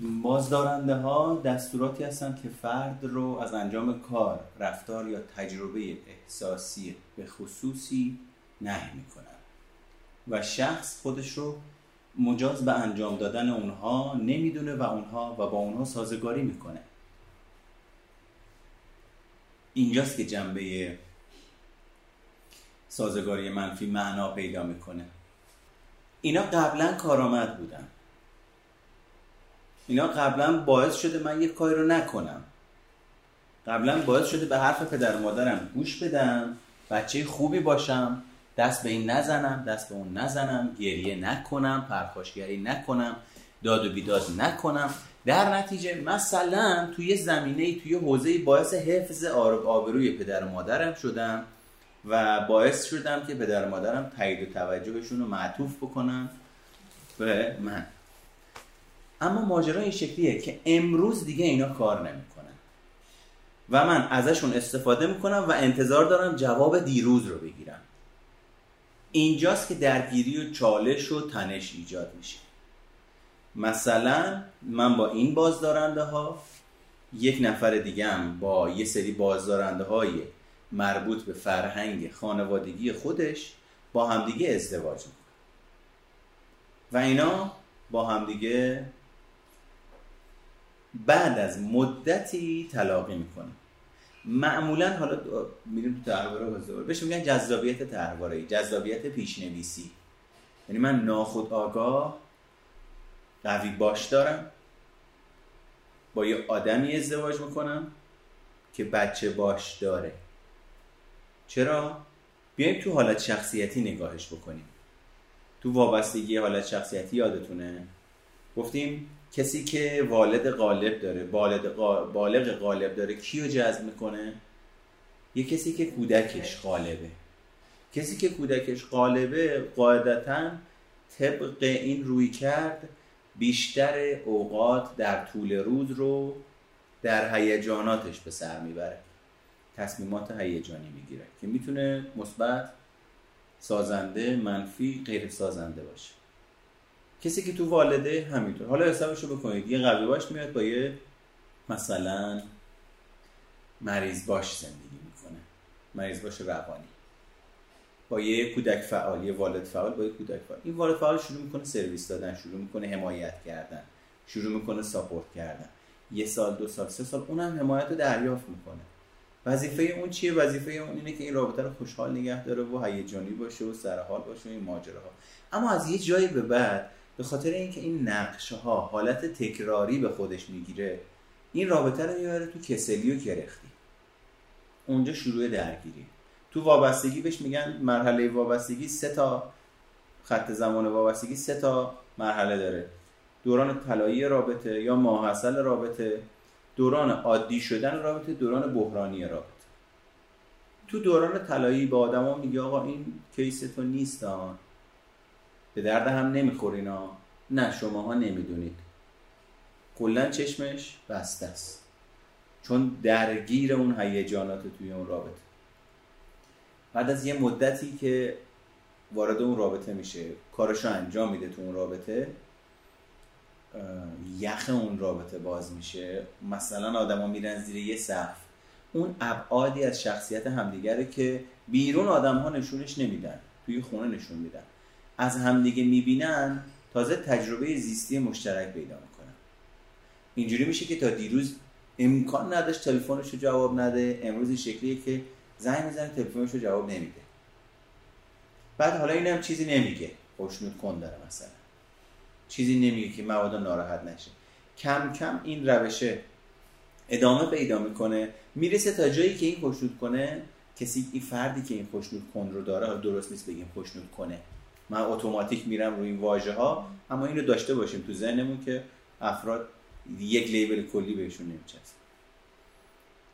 بازدارنده ها دستوراتی هستند که فرد رو از انجام کار، رفتار یا تجربه احساسی به خصوصی نهی می‌کنن و شخص خودش رو مجاز به انجام دادن اونها نمی‌دونه و اونها و با اونها سازگاری می‌کنه. اینجاست که جنبه سازگاری منفی معنا پیدا می‌کنه. اینا قبلا کارآمد بودن. اینا قبلا باعث شده من یک کاری رو نکنم. قبلا باعث شده به حرف پدر و مادرم گوش بدم بچه خوبی باشم دست به این نزنم دست به اون نزنم گریه نکنم پرخاشگری نکنم داد و بیداد نکنم. در نتیجه مثلا توی زمینه توی حوزه باعث حفظ آبروی پدر و مادرم شدم و باعث شدم که پدر و مادرم تایید و توجهشون رو معطوف بکنم به من. اما ماجرا این شکلیه که امروز دیگه اینا کار نمی‌کنن. و من ازشون استفاده می‌کنم و انتظار دارم جواب دیروز رو بگیرم. اینجاست که درگیری و چالش و تنش ایجاد میشه. مثلا من با این بازدارنده ها یک نفر دیگه هم با یه سری بازدارنده های مربوط به فرهنگ خانوادگی خودش با همدیگه ازدواج می‌کنه. و اینا با همدیگه بعد از مدتی تلاقی می‌کنه. معمولا حالا میریم تو بازدار بهش میگن جذابیت تحواره جذابیت پیشنویسی. یعنی من ناخود آگاه قوی باش دارم با یه آدمی ازدواج می‌کنم که بچه باش داره. چرا؟ بیایم تو حالت شخصیتی نگاهش بکنیم. تو وابستگی حالت شخصیتی یادتونه؟ گفتیم کسی که والد غالب داره بالغ غالب داره کیو جذب می‌کنه؟ یه کسی که کودکش غالبه. کسی که کودکش غالبه قاعدتا طبق این روی کرد بیشتر اوقات در طول روز رو در هیجاناتش به سر می‌بره. تصمیمات هیجانی می‌گیره که می‌تونه مثبت سازنده منفی غیر سازنده باشه. کسی که تو والده همینطور. حالا حسابش رو بکنید. یه قوی باش میاد با یه مثلا مریض باش زندگی می‌کنه. مریض باش روانی. با یه کودک فعال یه والد فعال با یه کودک فعال. این والد فعال شروع می‌کنه سرویس دادن شروع می‌کنه حمایت کردن شروع می‌کنه ساپورت کردن. یه سال دو سال سه سال اونم حمایت رو دریافت می‌کنه. وظیفه اون چیه؟ وظیفه اون اینه که این رابطه رو خوشحال نگه داره و هیجانی باشه و سرحال باشه و این ماجراها. اما از یه جایی به بعد به خاطر اینکه این نقشه ها حالت تکراری به خودش می‌گیره این رابطه رو می‌بره تو کسلی و کرختی. اونجا شروع درگیری. تو وابستگی بهش میگن مرحله وابستگی سه تا خط زمان وابستگی سه تا مرحله داره. دوران طلایی رابطه یا ماحصل رابطه دوران عادی شدن رابطه دوران بحرانی رابطه. تو دوران طلایی با آدما میگه آقا این کیس تو نیست به درد هم نمیخورینا نه شماها نمی‌دونید. کلا چشمش بسته است. چون درگیر اون هیجانات توی اون رابطه. بعد از یه مدتی که وارد اون رابطه میشه کارشو انجام میده تو اون رابطه یخ اون رابطه باز میشه. مثلا آدما میرن زیر یه سقف. اون ابعادی از شخصیت همدیگره که بیرون آدم ها نشونش نمیدن توی خونه نشون میدن. از همدیگه می‌بینن تازه تجربه زیستی مشترک پیدا می‌کنن. اینجوری میشه که تا دیروز امکان نداشت تلفنش رو جواب نده امروز این شکلیه که زنگ می‌زنه تلفنش رو جواب نمیده. بعد حالا این هم چیزی نمیگه. خوشنود کن داره مثلا. چیزی نمیگه که مبادا ناراحت نشه. کم کم این روشه ادامه پیدا می‌کنه. می‌رسه تا جایی که این خوشنود کنه کسی این فردی که این خوشنود کن رو داره درست نیست بگیم خوشنود کنه. من اتوماتیک میرم روی این واژه ها اما اینو داشته باشیم تو ذهنمون که افراد یک لیبل کلی بهشون نمیچسبه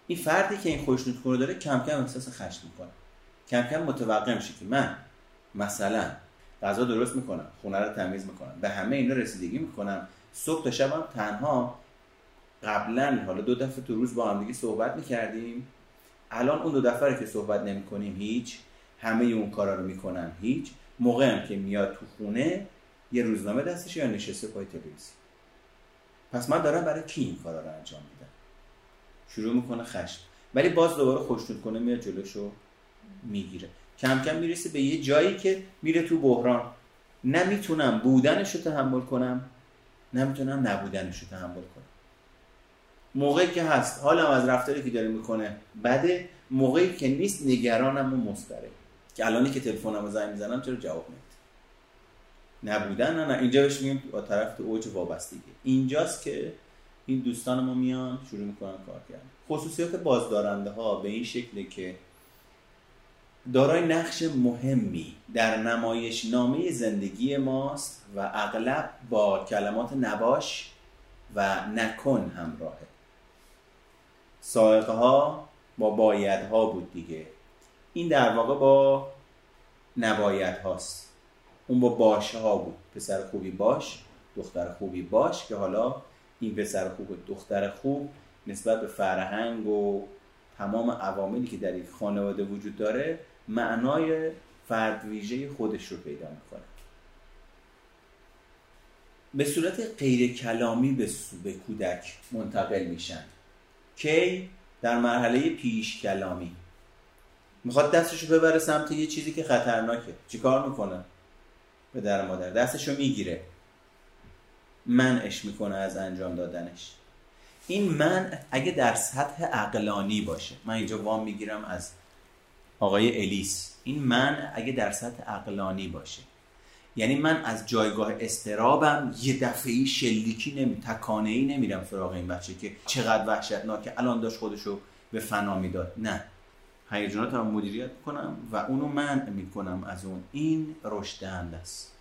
این فردی که این خوشنود کنه داره کم کم احساس خشم می‌کنه. کم کم متوقع میشه که من مثلا غذا درست می‌کنم خونه رو تمیز می‌کنم به همه اینا رسیدگی می‌کنم صبح تا شبم تنها. قبلا حالا دو دفعه تو روز با هم دیگه صحبت می‌کردیم. الان اون دو دفعه که صحبت نمی‌کنیم هیچ همه اون کارا رو می‌کنن هیچ. موقع هم که میاد تو خونه یه روزنامه دستش یا نشسته پای تلویزیون. پس من دارم برای کی این کارا رو انجام میدم؟ شروع می‌کنه خشم. ولی باز دوباره خوشنود کنه میاد جلوشو می‌گیره. کم کم می‌رسه به یه جایی که میره تو بحران. نمی‌تونم بودنش رو تحمل کنم نمی‌تونم نبودنش رو تحمل کنم. موقعی که هست حالا از رفتاری که داره می‌کنه بده موقعی که نیست نگرانم و مستره که الانی که تلفنمو زنگ می‌زنم چرا جواب نمیده؟ نبودن نه نه. اینجا بهش میگیم با طرف تو اوج وابستگی. اینجاست که این دوستان ما میان شروع می‌کنن کار کردن. خصوصیات بازدارنده ها به این شکله که دارای نقش مهمی در نمایش نامه زندگی ماست و اغلب با کلمات نباش و نکن همراهه. سائقه ها با باید ها بود دیگه. این در واقع با نباید هاست. اون با باشه ها بود. پسر خوبی باش دختر خوبی باش که حالا این پسر خوب و دختر خوب نسبت به فرهنگ و تمام عواملی که در یک خانواده وجود داره معنای فرد ویژه خودش رو پیدا می‌کنه. به صورت غیر کلامی به, به کودک منتقل میشن. کی؟ در مرحله پیش کلامی. می‌خواد دستشو ببره سمت یه چیزی که خطرناکه. چیکار می‌کنه؟ به در مادر. دستشو می‌گیره. منعش می‌کنه از انجام دادنش. این من اگه در سطح عقلانی باشه من اینجا وام می‌گیرم از آقای الیس. این من اگه در سطح عقلانی باشه یعنی من از جایگاه استرابم یه دفعه شلیکی نمی تکانه ای نمیرم سراغ این بچه که چقدر وحشتناکه. الان داشت خودشو به فنا می‌داد. نه. هیجانات رو مدیریت کنم و اونو منع می‌کنم از اون. این رشد است.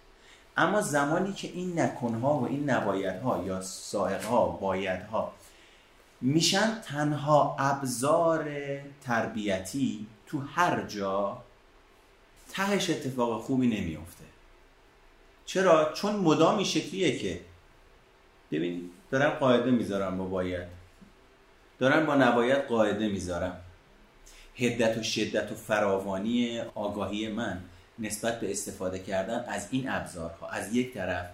اما زمانی که این نکنها و این نبایدها یا سائقها بایدها میشن تنها ابزار تربیتی تو هر جا تهش اتفاق خوبی نمیافته. چرا؟ چون مدام این شکلیه که ببین دارم قاعده می‌ذارم با باید. دارم با نباید قاعده می‌ذارم. هدت و شدت و فراوانی آگاهی من نسبت به استفاده کردن از این ابزارها از یک طرف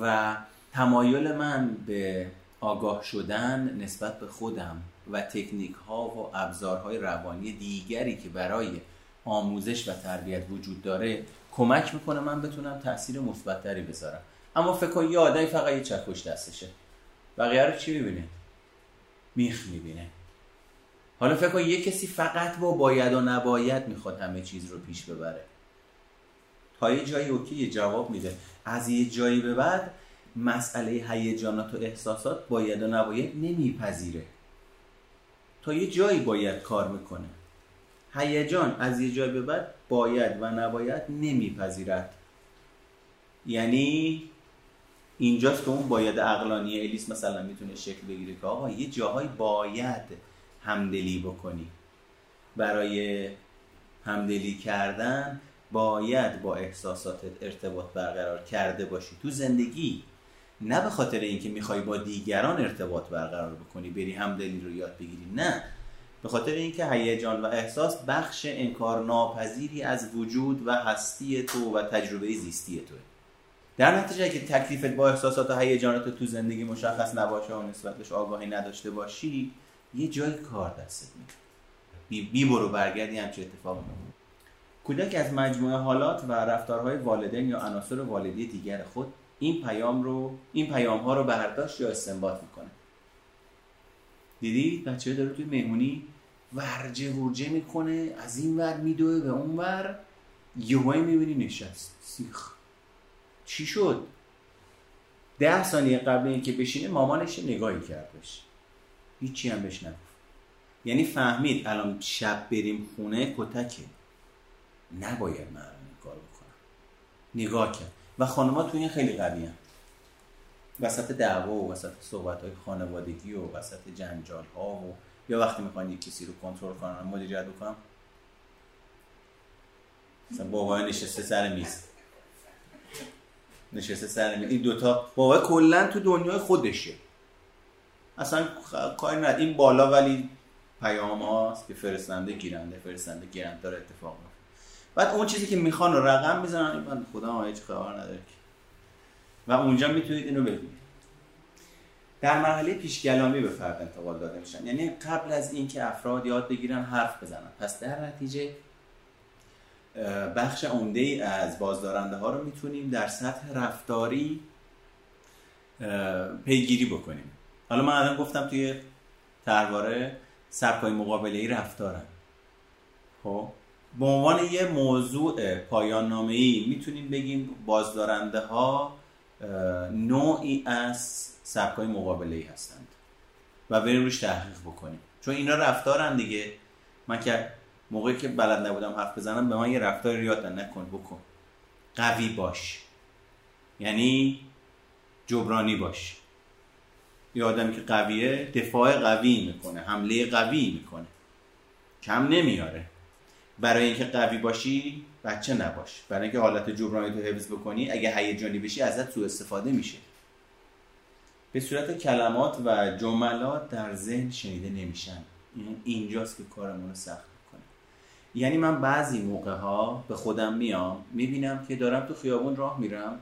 و تمایل من به آگاه شدن نسبت به خودم و تکنیک ها و ابزارهای روانی دیگری که برای آموزش و تربیت وجود داره کمک می‌کنه من بتونم تاثیر مثبتتری بذارم. اما فکر کن یه آدمی فقط یه چکش دستشه. بقیه رو چی می‌بینه؟ میخ می‌بینه. حالا فکر کن یه کسی فقط با باید و نباید می‌خواد همه چیز رو پیش ببره. تا یه جایی اوکی جواب میده. از یه جایی به بعد مسئله هیجانات و احساسات باید و نباید نمیپذیره. تا یه جایی باید کار می‌کنه. هیجان از یه جای به بعد باید و نباید نمیپذیرد. یعنی اینجاست که اون باید اقلانی الیس مثلا می‌تونه شکل بگیره که آقا یه جاهای باید همدلی بکنی. برای همدلی کردن باید با احساساتت ارتباط برقرار کرده باشی. تو زندگی نه به خاطر اینکه می‌خوای با دیگران ارتباط برقرار بکنی بری همدلی رو یاد بگیری نه. به خاطر اینکه هیجان و احساس بخش انکار ناپذیری از وجود و هستی تو و تجربه زیستی توه. در نتیجه که تکلیفت با احساسات و هیجانات تو زندگی مشخص نباشه و نسبتش آگاهی نداشته باشی یه جای کار دستت میده بی, بی برو برگردی همچه اتفاق میفته کودک از مجموعه حالات و رفتارهای والدین یا عناصر والدی دیگر خود این پیام رو این پیام ها رو برداشت یا استنباط می‌کنه. دیدی؟ بچه داره توی مهمونی ورجه ورجه می‌کنه از این ور میدوه به اون ور. یهوایی می‌بینی نشست. سیخ. چی شد؟ ده ثانیه قبل اینکه بشینه مامانش نگاهی کردش هیچی هم بهش نگفت. یعنی فهمید الان شب بریم خونه کتکه. نباید من کار بکنم. نگاه کرد. و خانمها تو این خیلی قوی هم. وسط دعوا و وسط صحبت های خانوادگی و وسط جنجال ها و یا وقتی می‌خوان یک کسی رو کنترل کنن مدیریت بکنم مثلا بابای نشسته سر میز. نشسته سر میز. این دوتا بابای کلا تو دنیای خودشه. اصلا کاری ند این بالا ولی پیام هاست که فرستنده گیرنده فرستنده گیرنده داره اتفاق میفته بعد اون چیزی که می‌خوان رو رقم می‌زنن من خدا هیچ خبر نداره و اونجا می‌تونید اینو ببینید. در مرحله پیشگلامی به فرد انتقال داده میشن. یعنی قبل از اینکه افراد یاد بگیرن حرف بزنن. پس در نتیجه بخش عمده ای از بازدارنده ها رو می‌تونیم در سطح رفتاری پیگیری بکنیم. حالا من الان گفتم توی ترواره سبکای مقابله ای رفتارن خب؟ به عنوان یه موضوع پایان نامه ای می‌تونیم بگیم بازدارنده ها نوعی از سبکای مقابله ای هستند و بریم روش تحقیق بکنیم. چون اینا رفتارن دیگه. من که موقعی که بلد نبودم حرف بزنم به من یه رفتار یاد نکن بکن. قوی باش. یعنی جبرانی باش. یه آدمی که قویه دفاع قوی می‌کنه حمله قوی می‌کنه. کم نمیاره برای اینکه قوی باشی بچه نباش. برای اینکه حالت جبرانی تو حفظ بکنی اگه هیجانی بشی ازت سوء استفاده میشه. به صورت کلمات و جملات در ذهن شنیده نمیشن. اینجاست که کارمون رو سخت می‌کنه. یعنی من بعضی موقع ها به خودم میام می‌بینم که دارم تو خیابون راه میرم.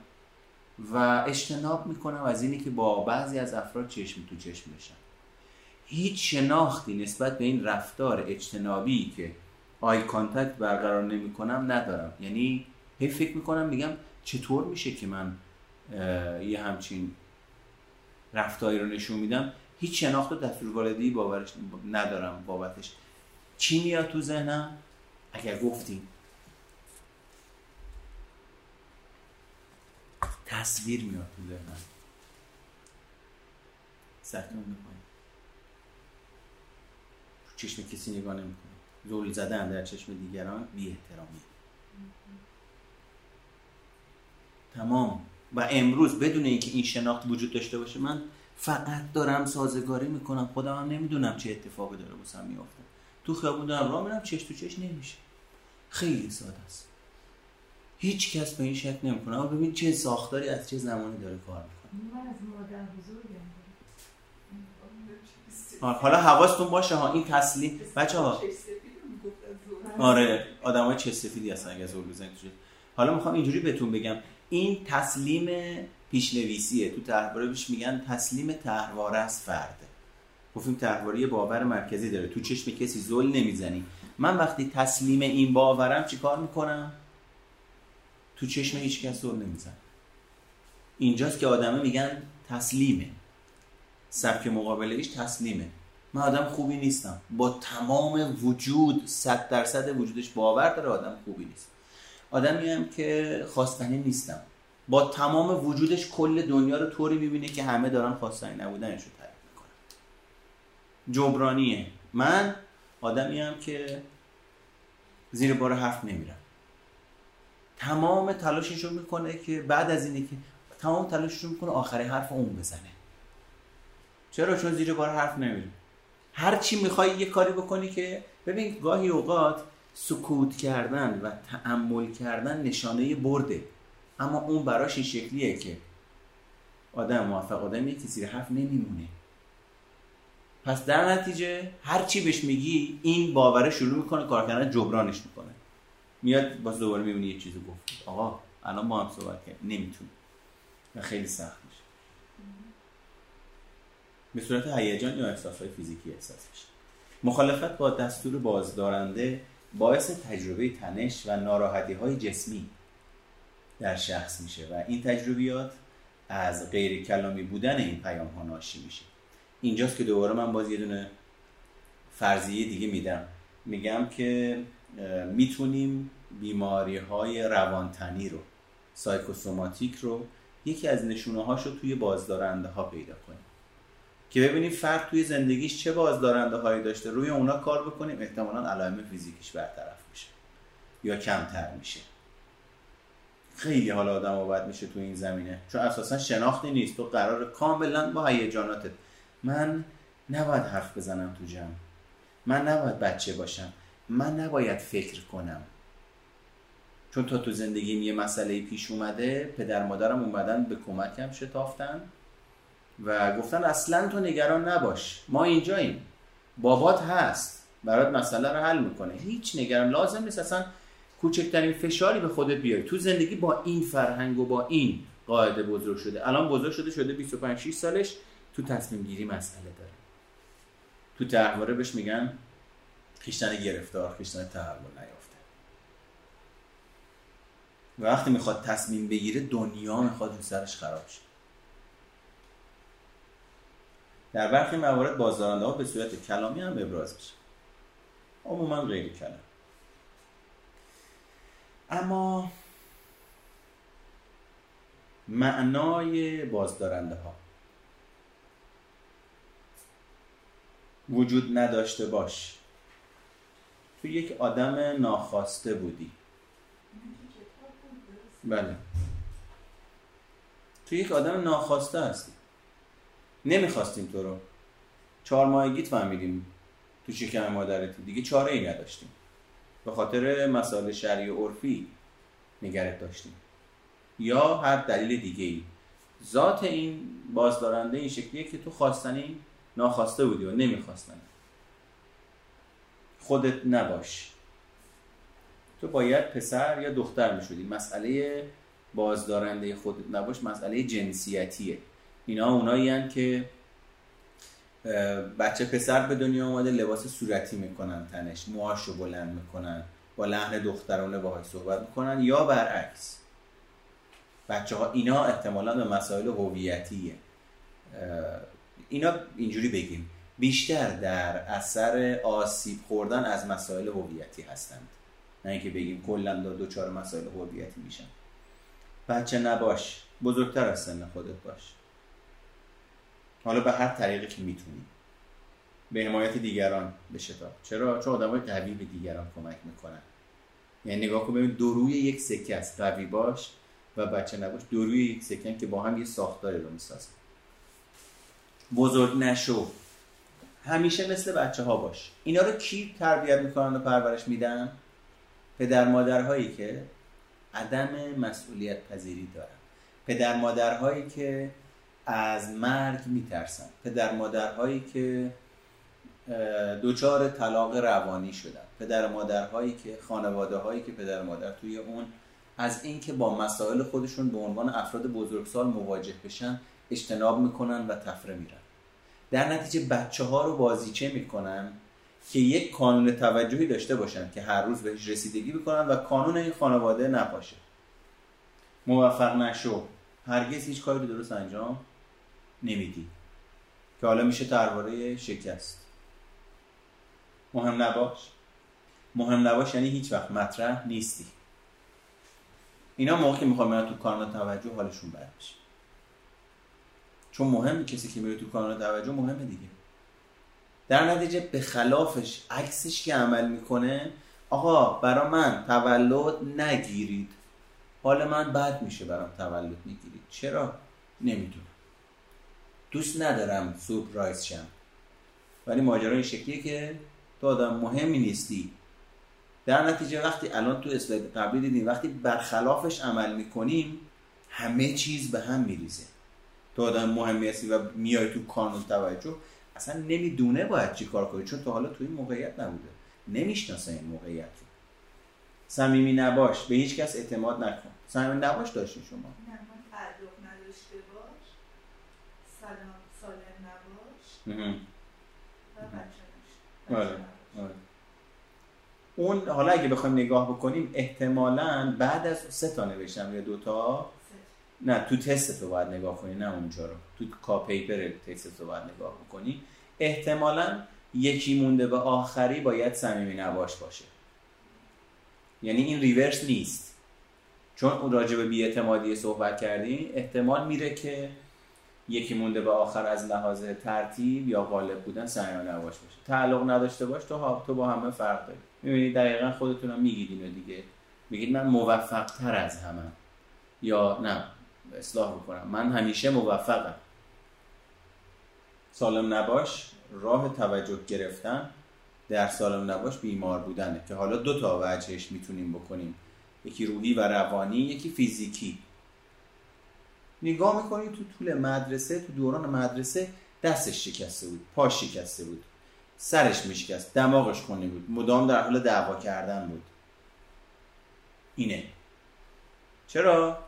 و اجتناب می‌کنم از اینی که با بعضی از افراد چشم تو چشم بشم. هیچ شناختی نسبت به این رفتار اجتنابی که eye contact برقرار نمی‌کنم ندارم. یعنی هی فکر می‌کنم میگم چطور میشه که من یه همچین رفتاری رو نشون میدم؟ هیچ شناخت و دستورالعملی باورش ندارم بابتش. چی میاد تو ذهنم؟ اگر گفتیم تصویر میاد تو ذهنم. سرتون می‌کنم چشم کسی نگاه زدن در چشم دیگران بی احترامی تمام. و امروز بدون اینکه این شناخت وجود داشته باشه من فقط دارم سازگاری می‌کنم. خودم هم نمی‌دونم چه اتفاقی داره بسم میافته. تو خیابون دارم راه میرم چش تو چش نمیشه. خیلی ساده است. هیچ کس به این شک نمی‌کنه. اما ببین چه ساختاری از چه زمانی داره کار می‌کنه. من از مادر حالا حواستون باشه ها این تسلیم. بچه ها آره آدم های چه سفیدی هستن اگه زور بزنید حالا می‌خوام اینجوری بهتون بگم. این تسلیم پیشنویسیه. تو تحواره بهش میگن تسلیم تحواره از فرده گفتیم تحواره یه باور مرکزی داره. تو چشم کسی زل نمی‌زنی. من وقتی تسلیم این باورم چی کار می‌کنم؟ تو چشم هیچ کس زل نمی‌زنم اینجاست که آدمه میگن تسلیمه. سبک مقابله ایش تسلیمه. من آدم خوبی نیستم. با تمام وجود صد درصد وجودش باور داره آدم خوبی نیست. آدمی هم که خواستنی نیستم. با تمام وجودش کل دنیا رو طوری می‌بینه که همه دارن خواستنی نبودنش رو تعریف می‌کنن. جبرانیه. من آدمی هم که زیر بار حرف نمیرم. تمام تلاشش رو می‌کنه که بعد از اینه که تمام تلاشش رو می‌کنه آخری حرف اون بزنه. چرا؟ چون زیر بار حرف نمیره هر چی می‌خوای یه کاری بکنی که ببین گاهی اوقات سکوت کردن و تعمل کردن نشانه برده. اما اون براش این شکلیه که آدم موفق آدمیه که زیر حرف نمیمونه. پس در نتیجه هر چی بهش میگی این باوره شروع می‌کنه کار کردن جبرانش می‌کنه. میاد باز دوباره می‌بینی یه چیزی گفت. آقا الان ما هم صحبت کرد نمی‌تونه. و خیلی سخت میشه. به صورت هیجان یا احساسهای فیزیکی احساس میشه. مخالفت با دستور بازدارنده باعث تجربه تنش و ناراحتی های جسمی در شخص میشه و این تجربیات از غیر کلامی بودن این پیام ها ناشی میشه. اینجاست که دوباره من باز یه دونه فرضیه دیگه میدم. میگم که می‌تونیم بیماری های روانتنی رو سایکوسوماتیک رو یکی از نشونه هاش رو توی بازدارنده ها پیدا کنیم. که ببینیم فرد توی زندگیش چه بازدارنده هایی داشته روی اونا کار بکنیم احتمالا علائم فیزیکیش برطرف میشه یا کمتر میشه. خیلی حالا آدم آباد میشه تو این زمینه چون اساسا شناختی نیست. تو قرار کاملا با هیجاناتت من نباید حرف بزنم تو جمع. من نباید بچه باشم. من نباید فکر کنم. چون تا تو زندگیم یه مسئله پیش اومده پدر مادرم اومدن به کمکم شتافتن و گفتن اصلا تو نگران نباش. ما اینجاییم. بابات هست. برات مسئله رو حل می‌کنه. هیچ نگران لازم نیست. اصلا کوچکترین فشاری به خودت بیاری. تو زندگی با این فرهنگ و با این قاعده بزرگ شده. الان بزرگ شده شده 25 6 سالش. تو تصمیم گیری مسئله داره. تو تحواره بهش میگن خیشتن گرفتار خیشتن تحول نیافته. و وقتی می‌خواد تصمیم بگیره دنیا می‌خواد رو سرش خراب شه. در برخی موارد بازدارنده ها به صورت کلامی هم ابراز میشه. عموما غیر کلام اما معنای بازدارنده ها وجود نداشته باش. تو یک آدم ناخواسته بودی. بله. تو یک آدم ناخواسته هستی. نمی‌خواستیم تو رو. چهار ماهگیت فهمیدیم تو شکم مادرتی. دیگه چاره ای نداشتیم. به خاطر مسائل شرعی و عرفی نگرت داشتیم. یا هر دلیل دیگه ای ذات این بازدارنده این شکلیه که تو خواستنی ناخواسته بودی و نمی‌خواستن خودت نباش. تو باید پسر یا دختر می‌شدی. مسئله بازدارنده خودت نباش مسئله جنسیتیه. اینا اونایی که بچه پسر به دنیا آمده لباس صورتی می‌کنن تنش موهاشو بلند می‌کنن با لحن دخترانه باهاش صحبت می‌کنن یا برعکس. بچه ها اینا احتمالا به مسائل هویتیه. اینا اینجوری بگیم. بیشتر در اثر آسیب خوردن از مسائل هویتی هستند. نه اینکه بگیم کلا دوچار مسائل هویتی میشن. بچه نباش بزرگتر از سن خودت باش. حالا به هر طریقی که می‌تونی. به حمایت دیگران بشتاب چرا؟ چون آدمای قوی به دیگران کمک می‌کنن. یعنی نگاه کن ببین دو یک سکه است. قوی باش و بچه نباش. دو یک سکه که با هم یه ساختاری رو می‌سازن. بزرگ نشو. همیشه مثل بچه ها باش. اینا رو کی تربیت می‌کنن و پرورش میدن؟ پدر مادرهایی که عدم مسئولیت پذیری دارن. پدر مادرهایی که از مرگ میترسن. پدر مادرهایی که دوچار طلاق روانی شدن. پدر مادرهایی که خانواده هایی که پدر مادر توی اون از اینکه با مسائل خودشون به عنوان افراد بزرگسال مواجه بشن اجتناب می‌کنن و تفره میرن. در نتیجه بچه ها رو بازیچه می‌کنن که یک کانون توجهی داشته باشن که هر روز بهش رسیدگی بکنن و کانون این خانواده نپاشه. موفق نشو. هرگز هیچ کاری درست انجام نمیدی. که حالا میشه درباره شکست. مهم نباش. مهم نباش یعنی هیچ وقت مطرح نیستی. اینا موقع که می‌خوام تو کانال توجه حالشون بد چون مهم کسی که میره تو کانال توجه مهمه دیگه. در نتیجه به خلافش عکسش که عمل می‌کنه آقا برا من تولد نگیرید. حال من بد میشه برام تولد می‌گیرید. چرا؟ نمی‌دونم. دوست ندارم سورپرایز شم. ولی ماجرا این شکلیه که تو آدم مهمی نیستی. در نتیجه وقتی الان تو اسلاید قبلی دیدیم وقتی برخلافش عمل می‌کنیم همه چیز به هم میریزه. تو آدم مهمی هستی و میای تو کانون توجه اصلا نمی‌دونه باید چی کار کنی چون تو حالا توی موقعیت نبوده. نمی‌شناسه این موقعیت رو. صمیمی نباش به هیچ کس اعتماد نکن. صمیمی نباش داشتی شما. نه نداشته باش. سلام سالم نباش. و بچه آره. اون حالا اگه بخوایم نگاه بکنیم احتمالا بعد از سه تا نوشتم یا دوتا نه تو تست تو باید نگاه کنی نه اونجا رو. تو کا پیپر تست تو باید نگاه بکنی. احتمالا یکی مونده به آخری باید صمیمی نباش باشه. یعنی این ریورس نیست. چون اون راجع به بیاعتمادی صحبت کردیم احتمال میره که یکی مونده به آخر از لحاظ ترتیب یا غالب بودن صمیمی نباش باشه. تعلق نداشته باش تو تو با همه فرق داری. می‌بینید دقیقا خودتون میگید اینو دیگه. میگید من موفق تر از همه یا نه اصلاح بکنم من همیشه موفقم. سالم نباش راه توجه گرفتن در سالم نباش بیمار بودنه که حالا دو تا وجهش می‌تونیم بکنیم. یکی روحی و روانی یکی فیزیکی. نگاه می‌کنی تو طول مدرسه تو دوران مدرسه دستش شکسته بود پاش شکسته بود سرش میشکست دماغش خونی بود مدام در حال دعوا کردن بود. اینه. چرا؟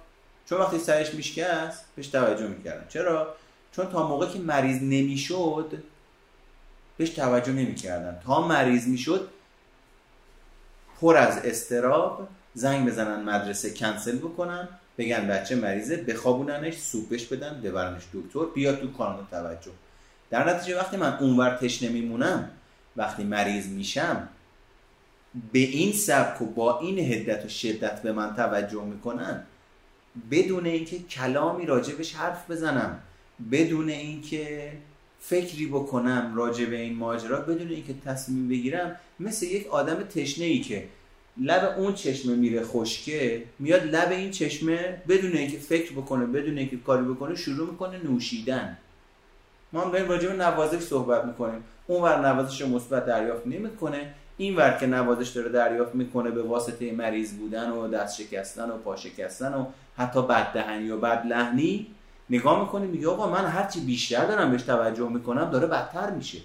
چون وقتی سرش میشکست بهش توجه می‌کردن. چرا؟ چون تا موقع که مریض نمی‌شد بهش توجه نمی‌کردن. تا مریض می‌شد پر از استراب زنگ بزنن مدرسه کنسل بکنن بگن بچه مریضه بخوابوننش سوپش بدن ببرنش دکتر بیاد تو کانون توجه. در نتیجه وقتی من اونور تشنه میمونم وقتی مریض میشم به این سبک و با این هدت و شدت به من توجه می‌کنن بدون اینکه کلامی راجبش حرف بزنم بدون اینکه فکری بکنم راجع به این ماجرا بدون اینکه تصمیم بگیرم مثل یک آدم تشنه ای که لب اون چشمه میره خشکه میاد لب این چشمه بدون اینکه فکر بکنه بدون اینکه کاری بکنه شروع می‌کنه نوشیدن. ما هم داریم راجع به نوازش صحبت می‌کنیم. اون ور نوازش مثبت دریافت نمی‌کنه. این ور که نوازش داره دریافت می‌کنه به واسطه مریض بودن و دست شکستن و پا شکستن و حتی بددهنی و بد لحنی نگاه می‌کنه میگه آقا من هرچی بیشتر دارم بهش توجه می‌کنم داره بدتر میشه.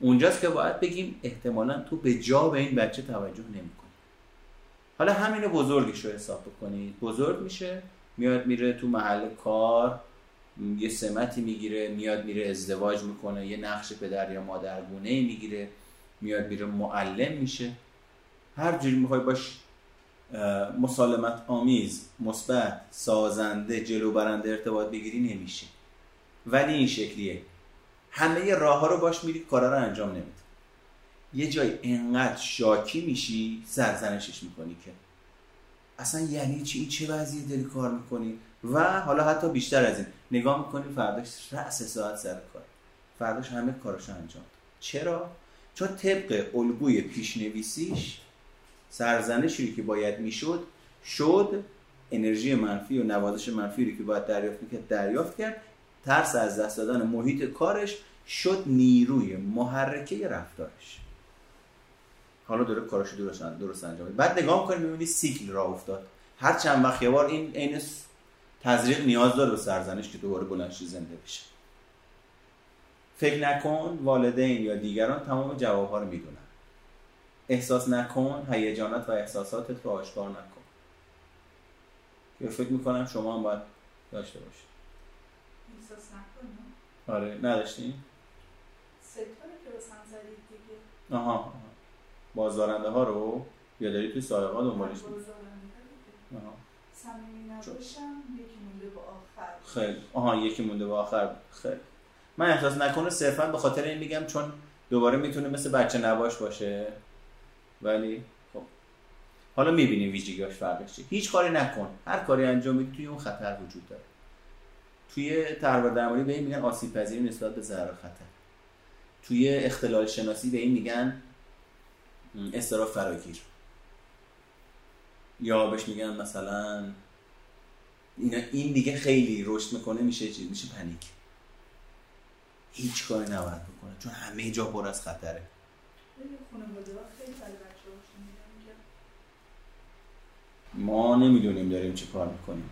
اونجاست که باید بگیم احتمالا تو به جا به این بچه توجه نمی‌کنی. حالا همینو بزرگش رو حساب بکنید. بزرگ میشه میاد میره تو محل کار یه سمتی می‌گیره میاد میره ازدواج می‌کنه یه نقش پدر یا مادرگونه می‌گیره. میاد میره معلم میشه. هر جوری می‌خوای باش مسالمت آمیز مثبت سازنده جلو برنده ارتباط بگیری نمیشه. ولی این شکلیه. همه راه ها رو باش میری کارا رو انجام نمیده. یه جای انقدر شاکی میشی سرزنشش می‌کنی که. اصلا یعنی چی؟ این چه وضعی داری کار می‌کنی؟ و حالا حتی بیشتر از این نگاه می‌کنی فرداش رأس ساعت سر کار. فرداش همه کاراشو انجام چرا؟ چون طبق الگوی پیشنویسیش سرزنشی که باید می‌شد شد انرژی منفی و نوازش منفی رو که باید دریافت می‌کرد دریافت کرد. ترس از دست دادن محیط کارش شد نیروی محرکه رفتارش. حالا داره کارش درست درست انجام بعد نگاه می‌کنی می‌بینی سیکل را افتاد. هر چند وقت یه بار این عین تزریق نیاز داره به سرزنش که دوباره بلندشی زنده بشه. فکر نکن والدین یا دیگران تمام جوابها رو می‌دونن. احساس نکن هیجانات و احساساتت رو آشکار نکن. که فکر می‌کنم شما هم باید داشته باشید. احساس نکنم آره نداشتین؟ ستاره که بسن زدید دیگه. آها, آها. بازدارنده ها رو؟ یا داری توی سایقا دنبالش آها. صمیمی نباشم یکی مونده با آخر. خیلی. آها یکی مونده با آخر. خیلی. من احساس نکنه صرفا به خاطر این میگم چون دوباره می‌تونه مثل بچه نباش باشه. ولی خب. حالا می‌بینیم ویژگیاش فرقش چیه هیچ کاری نکن. هر کاری انجام میدی توی اون خطر وجود داره. توی تربار درمانی به این میگن آسیب پذیری نسبت به ضرر خطر. توی اختلال شناسی به این میگن استراب فراگیر. یا بهش میگن مثلا این دیگه خیلی رشد می‌کنه میشه چی میشه پنیک. هیچ کاری نباید بکنه چون همه جا پر از خطره. ما نمی‌دونیم داریم چی کار می‌کنیم.